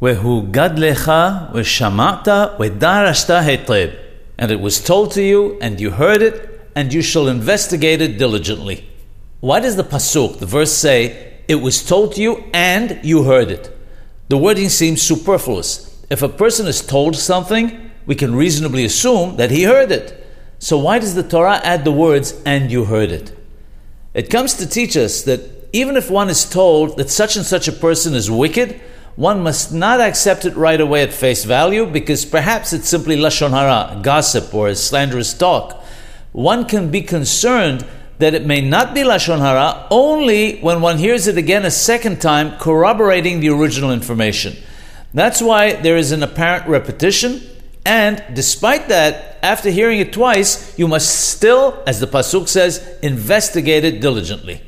Vehugad lecha veshamata vedarashta hetreb. And it was told to you, and you heard it, and you shall investigate it diligently. Why does the pasuk, the verse, say, It was told to you, and you heard it? The wording seems superfluous. If a person is told something, we can reasonably assume that he heard it. So why does the Torah add the words, and you heard it? It comes to teach us that even if one is told that such and such a person is wicked, one must not accept it right away at face value because perhaps it's simply lashon hara, gossip or slanderous talk. One can be concerned that it may not be lashon hara only when one hears it again a second time, corroborating the original information. That's why there is an apparent repetition, and despite that, after hearing it twice, you must still, as the pasuk says, investigate it diligently.